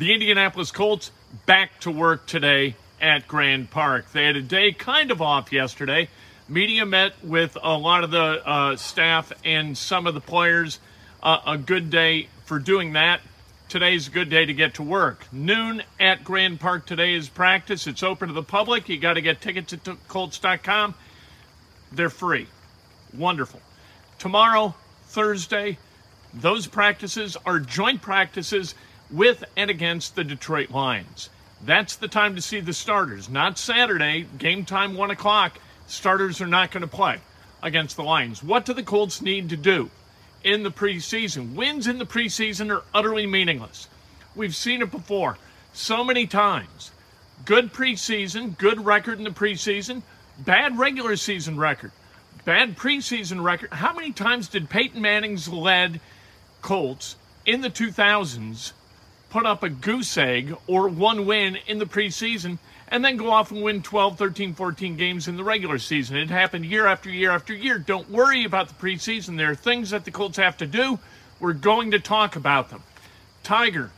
The Indianapolis Colts back to work today at Grand Park. They had a day kind of off yesterday. Media met with a lot of the uh, staff and some of the players. Uh, a good day for doing that. Today's a good day to get to work. Noon at Grand Park today is practice. It's open to the public. You got to get tickets at Colts.com. They're free. Wonderful. Tomorrow, Thursday, those practices are joint practices with and against the Detroit Lions. That's the time to see the starters, not Saturday, game time 1 o'clock. Starters are not going to play against the Lions. What do the Colts need to do? in the preseason. Wins in the preseason are utterly meaningless. We've seen it before so many times. Good preseason, good record in the preseason, bad regular season record, bad preseason record. How many times did Peyton Manning's led Colts in the 2000s put up a goose egg or one win in the preseason and then go off and win 12, 13, 14 games in the regular season. It happened year after year after year. Don't worry about the preseason. There are things that the Colts have to do. We're going to talk about them. Tiger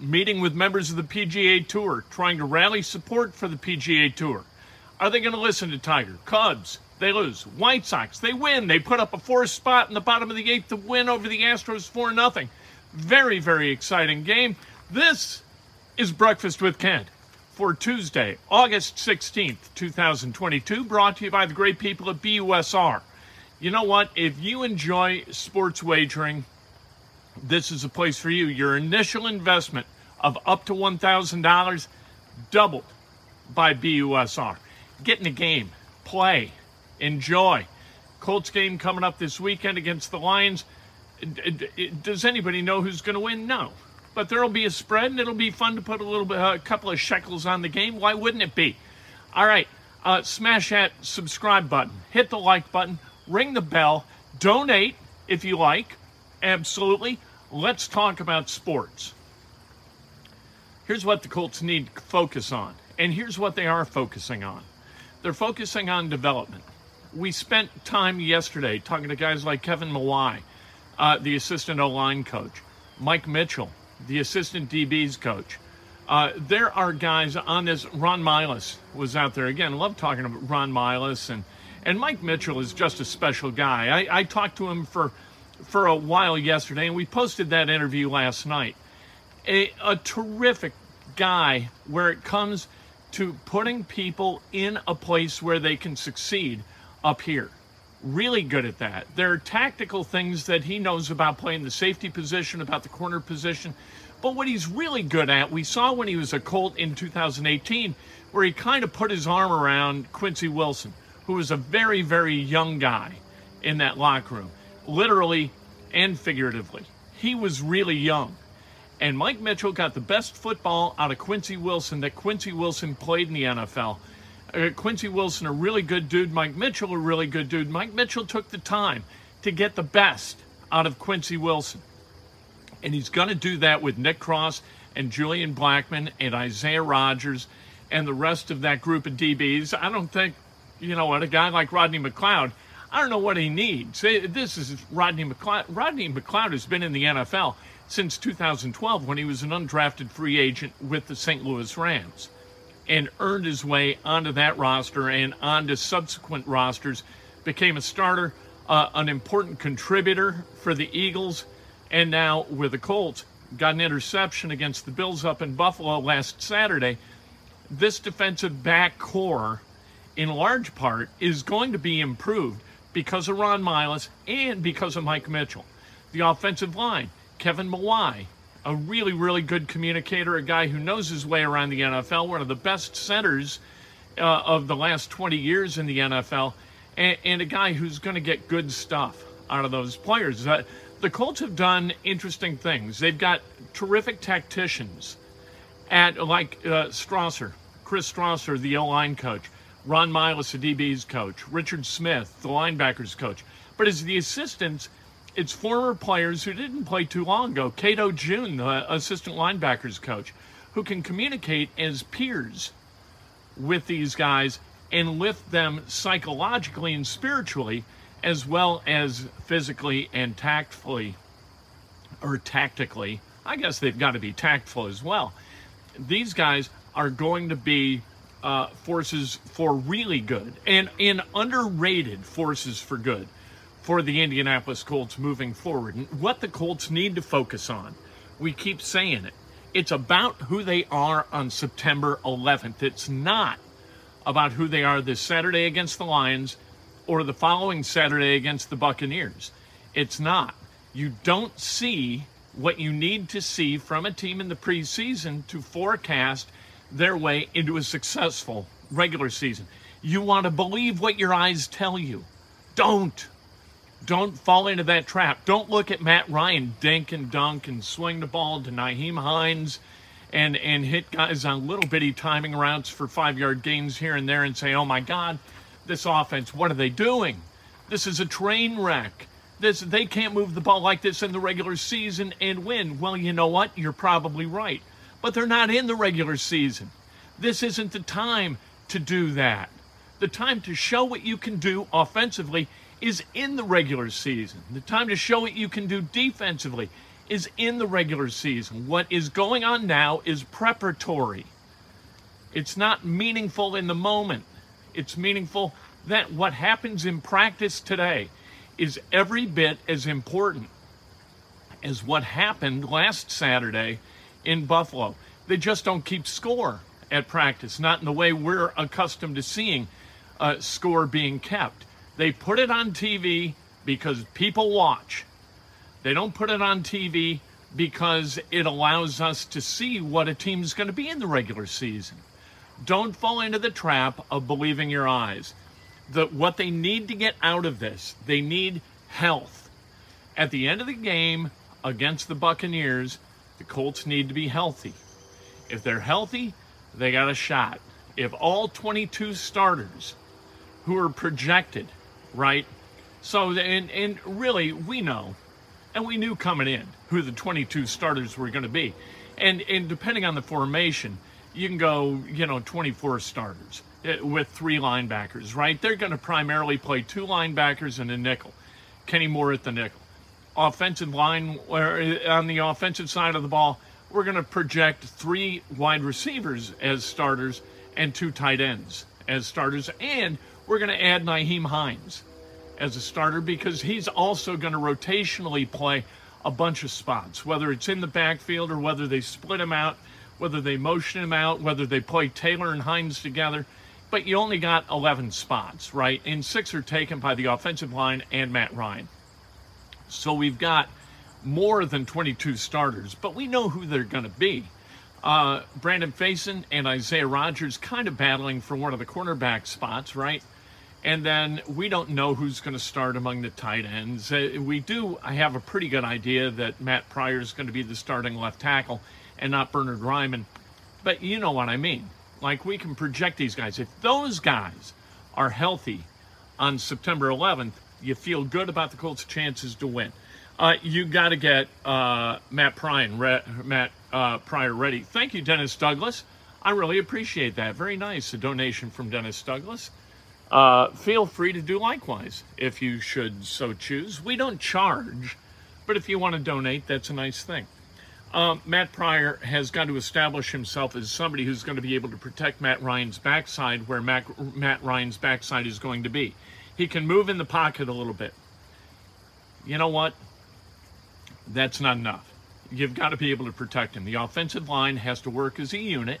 meeting with members of the PGA Tour, trying to rally support for the PGA Tour. Are they going to listen to Tiger? Cubs, they lose. White Sox, they win. They put up a fourth spot in the bottom of the eighth to win over the Astros 4 0. Very, very exciting game. This is Breakfast with Kent for Tuesday, August 16th, 2022, brought to you by the great people at BUSR. You know what? If you enjoy sports wagering, this is a place for you. Your initial investment of up to $1,000 doubled by BUSR. Get in the game, play, enjoy. Colts game coming up this weekend against the Lions. Does anybody know who's going to win? No but there'll be a spread and it'll be fun to put a little bit, a couple of shekels on the game. Why wouldn't it be? All right, uh, smash that subscribe button, hit the like button, ring the bell, donate if you like. Absolutely. Let's talk about sports. Here's what the Colts need to focus on, and here's what they are focusing on. They're focusing on development. We spent time yesterday talking to guys like Kevin Mawae, uh, the assistant O line coach, Mike Mitchell, the assistant DB's coach. Uh, there are guys on this. Ron Milus was out there again. Love talking about Ron Milus and and Mike Mitchell is just a special guy. I, I talked to him for for a while yesterday, and we posted that interview last night. A, a terrific guy where it comes to putting people in a place where they can succeed up here. Really good at that. There are tactical things that he knows about playing the safety position, about the corner position, but what he's really good at, we saw when he was a Colt in 2018, where he kind of put his arm around Quincy Wilson, who was a very, very young guy in that locker room, literally and figuratively. He was really young. And Mike Mitchell got the best football out of Quincy Wilson that Quincy Wilson played in the NFL. Uh, Quincy Wilson, a really good dude. Mike Mitchell, a really good dude. Mike Mitchell took the time to get the best out of Quincy Wilson. And he's going to do that with Nick Cross and Julian Blackmon and Isaiah Rodgers and the rest of that group of DBs. I don't think, you know what, a guy like Rodney McLeod, I don't know what he needs. This is Rodney McLeod. Rodney McLeod has been in the NFL since 2012 when he was an undrafted free agent with the St. Louis Rams and earned his way onto that roster and onto subsequent rosters, became a starter, uh, an important contributor for the Eagles, and now with the Colts, got an interception against the Bills up in Buffalo last Saturday. This defensive back corps, in large part, is going to be improved because of Ron Milus and because of Mike Mitchell. The offensive line, Kevin Mawae, a really, really good communicator, a guy who knows his way around the NFL, one of the best centers uh, of the last 20 years in the NFL, and, and a guy who's going to get good stuff out of those players. Uh, the Colts have done interesting things. They've got terrific tacticians at like uh, Strausser, Chris Strausser, the O line coach, Ron Milus, the DB's coach, Richard Smith, the linebackers coach. But as the assistants, it's former players who didn't play too long ago. Cato June, the assistant linebackers coach, who can communicate as peers with these guys and lift them psychologically and spiritually as well as physically and tactfully or tactically I guess they've got to be tactful as well. These guys are going to be uh, forces for really good and, and underrated forces for good for the Indianapolis Colts moving forward. And what the Colts need to focus on, we keep saying it. It's about who they are on September 11th. It's not about who they are this Saturday against the Lions or the following Saturday against the Buccaneers. It's not. You don't see what you need to see from a team in the preseason to forecast their way into a successful regular season. You want to believe what your eyes tell you. Don't. Don't fall into that trap. Don't look at Matt Ryan dink and dunk and swing the ball to Nyheim Hines and, and hit guys on little bitty timing routes for five yard gains here and there and say, oh my God, this offense, what are they doing? This is a train wreck. This, they can't move the ball like this in the regular season and win. Well, you know what? You're probably right. But they're not in the regular season. This isn't the time to do that. The time to show what you can do offensively is in the regular season. The time to show what you can do defensively is in the regular season. What is going on now is preparatory. It's not meaningful in the moment. It's meaningful that what happens in practice today is every bit as important as what happened last Saturday in Buffalo. They just don't keep score at practice, not in the way we're accustomed to seeing uh, score being kept. They put it on TV because people watch. They don't put it on TV because it allows us to see what a team's going to be in the regular season. Don't fall into the trap of believing your eyes the, what they need to get out of this, they need health. At the end of the game against the Buccaneers, the Colts need to be healthy. If they're healthy, they got a shot. If all 22 starters who are projected, right? So, and, and really, we know, and we knew coming in who the 22 starters were going to be. And, and depending on the formation, you can go, you know, 24 starters. Uh, with three linebackers, right? They're going to primarily play two linebackers and a nickel. Kenny Moore at the nickel. Offensive line, uh, on the offensive side of the ball, we're going to project three wide receivers as starters and two tight ends as starters. And we're going to add Nyheim Hines as a starter because he's also going to rotationally play a bunch of spots, whether it's in the backfield or whether they split him out, whether they motion him out, whether they play Taylor and Hines together but you only got 11 spots, right? And six are taken by the offensive line and Matt Ryan. So we've got more than 22 starters, but we know who they're going to be. Uh, Brandon Facyson and Isaiah Rodgers kind of battling for one of the cornerback spots, right? And then we don't know who's going to start among the tight ends. Uh, we do I have a pretty good idea that Matt Pryor is going to be the starting left tackle and not Bernard Raimann. But you know what I mean. Like we can project these guys. If those guys are healthy on September 11th, you feel good about the Colts' chances to win. Uh, you got to get uh, Matt Pryor, re- Matt uh, Pryor ready. Thank you, Dennis Douglas. I really appreciate that. Very nice, a donation from Dennis Douglas. Uh, feel free to do likewise if you should so choose. We don't charge, but if you want to donate, that's a nice thing. Um, Matt Pryor has got to establish himself as somebody who's going to be able to protect Matt Ryan's backside where Matt, Matt Ryan's backside is going to be. He can move in the pocket a little bit. You know what? That's not enough. You've got to be able to protect him. The offensive line has to work as a unit,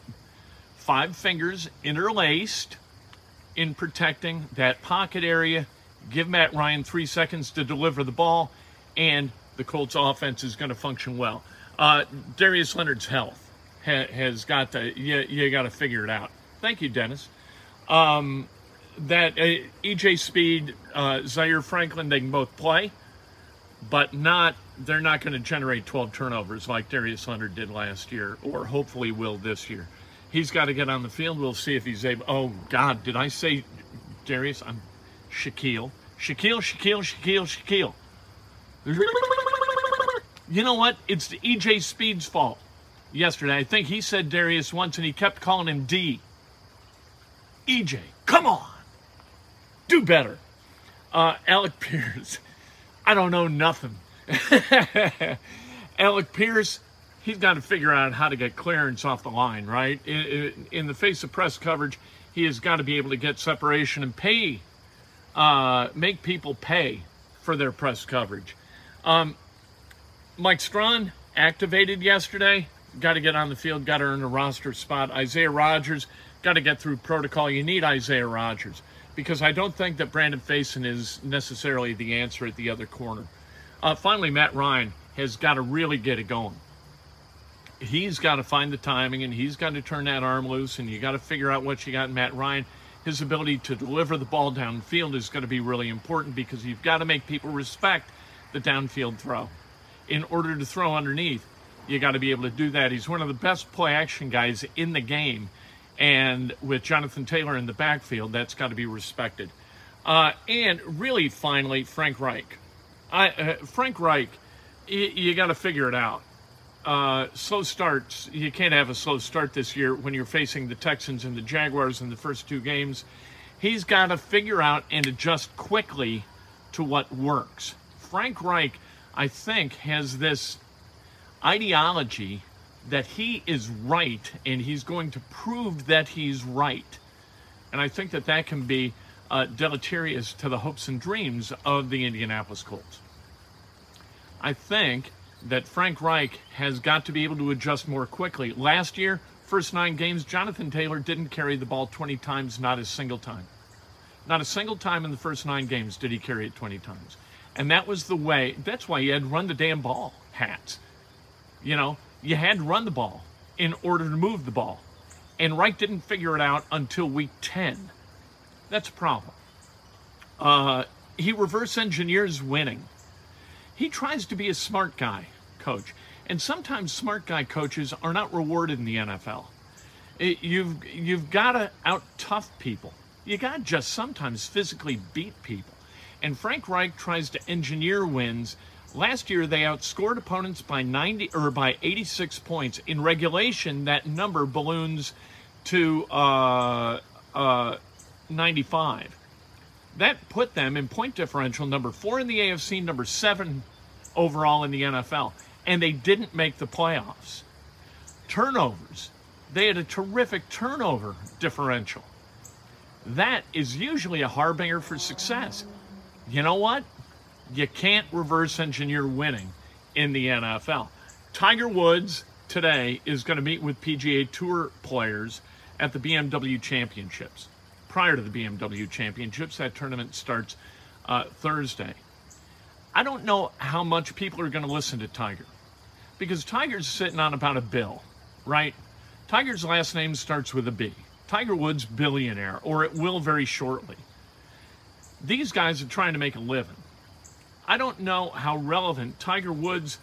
five fingers interlaced in protecting that pocket area. Give Matt Ryan three seconds to deliver the ball, and the Colts offense is going to function well. Uh, Darius Leonard's health ha- has got to, you, you got to figure it out. Thank you, Dennis. Um, that uh, EJ Speed, uh, Zaire Franklin, they can both play, but not, they're not going to generate 12 turnovers like Darius Leonard did last year, or hopefully will this year. He's got to get on the field. We'll see if he's able. Oh, God, did I say Darius? I'm Shaquille. Shaquille, Shaquille, Shaquille, Shaquille. You know what? It's the EJ Speed's fault yesterday. I think he said Darius once and he kept calling him D. EJ, come on. Do better. Uh, Alec Pierce, I don't know nothing. Alec Pierce, he's got to figure out how to get clearance off the line, right? In, in the face of press coverage, he has got to be able to get separation and pay, uh, make people pay for their press coverage. Um, Mike Strachan activated yesterday. Got to get on the field, got to earn a roster spot. Isaiah Rodgers, got to get through protocol. You need Isaiah Rodgers because I don't think that Brandon Facyson is necessarily the answer at the other corner. Uh, finally, Matt Ryan has got to really get it going he's got to find the timing and he's got to turn that arm loose and you got to figure out what you got in Matt Ryan. His ability to deliver the ball downfield is going to be really important because you've got to make people respect the downfield throw. In order to throw underneath, you got to be able to do that. He's one of the best play action guys in the game. And with Jonathan Taylor in the backfield, that's got to be respected. Uh, and really, finally, Frank Reich. I, uh, Frank Reich, you got to figure it out uh, slow starts. You can't have a slow start this year when you're facing the Texans and the Jaguars in the first two games. He's got to figure out and adjust quickly to what works. Frank Reich, I think, has this ideology that he is right and he's going to prove that he's right. And I think that that can be uh, deleterious to the hopes and dreams of the Indianapolis Colts. I think that Frank Reich has got to be able to adjust more quickly. Last year, first nine games, Jonathan Taylor didn't carry the ball 20 times, not a single time. Not a single time in the first nine games did he carry it 20 times. And that was the way, that's why you had run the damn ball, hats. You know, you had to run the ball in order to move the ball. And Reich didn't figure it out until week 10. That's a problem. Uh, he reverse engineers winning. He tries to be a smart guy coach. And sometimes smart guy coaches are not rewarded in the NFL. It, you've you've got to out tough people. You got to just sometimes physically beat people. And Frank Reich tries to engineer wins. Last year they outscored opponents by 90 or by 86 points. In regulation, that number balloons to uh, uh, 95. That put them in point differential number four in the AFC, number seven overall in the NFL and they didn't make the playoffs. Turnovers. They had a terrific turnover differential. That is usually a harbinger for success. You know what? You can't reverse engineer winning in the NFL. Tiger Woods today is going to meet with PGA Tour players at the BMW Championships. Prior to the BMW Championships, that tournament starts uh, Thursday. I don't know how much people are going to listen to Tiger because Tiger's sitting on about a bill, right? Tiger's last name starts with a B. Tiger Woods, billionaire, or it will very shortly. These guys are trying to make a living. I don't know how relevant Tiger Woods'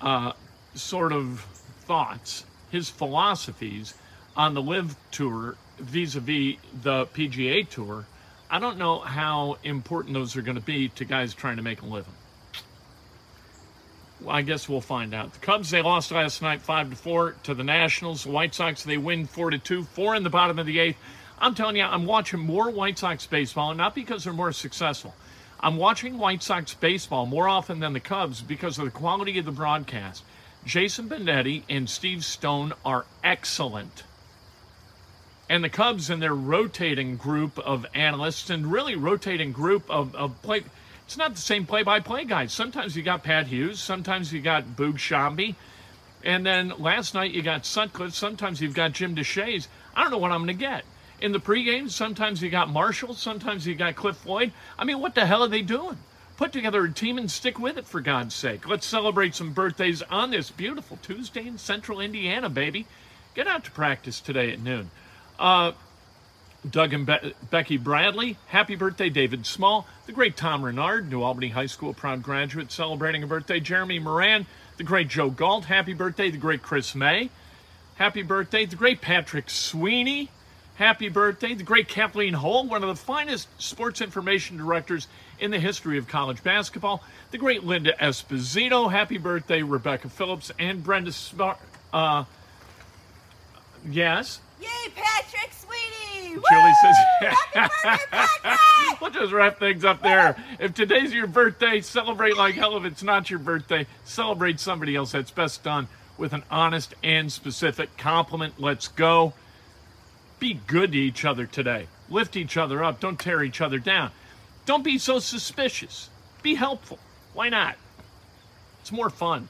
uh, sort of thoughts, his philosophies on the LIV tour vis a vis the PGA tour, I don't know how important those are going to be to guys trying to make a living. I guess we'll find out. The Cubs they lost last night five to four to the Nationals. The White Sox they win four to two. Four in the bottom of the eighth. I'm telling you, I'm watching more White Sox baseball, not because they're more successful. I'm watching White Sox baseball more often than the Cubs because of the quality of the broadcast. Jason Benetti and Steve Stone are excellent. And the Cubs and their rotating group of analysts and really rotating group of, of play it's not the same play-by-play guys. Sometimes you got Pat Hughes, sometimes you got Boog Sciambi, and then last night you got Sutcliffe. Sometimes you've got Jim Deshaies. I don't know what I'm going to get. In the pregame, sometimes you got Marshall, sometimes you got Cliff Floyd. I mean, what the hell are they doing? Put together a team and stick with it, for God's sake. Let's celebrate some birthdays on this beautiful Tuesday in central Indiana, baby. Get out to practice today at noon. Uh, Doug and Be- Becky Bradley. Happy birthday, David Small. The great Tom Renard, New Albany High School proud graduate, celebrating a birthday. Jeremy Moran. The great Joe Galt. Happy birthday, the great Chris May. Happy birthday, the great Patrick Sweeney. Happy birthday, the great Kathleen Hull, one of the finest sports information directors in the history of college basketball. The great Linda Esposito. Happy birthday, Rebecca Phillips and Brenda Smart. Uh, yes. Yay, Patrick Sweeney! Julie says, Happy birthday, Patrick! we'll just wrap things up there. If today's your birthday, celebrate like hell. If it's not your birthday, celebrate somebody else. That's best done with an honest and specific compliment. Let's go. Be good to each other today. Lift each other up. Don't tear each other down. Don't be so suspicious. Be helpful. Why not? It's more fun.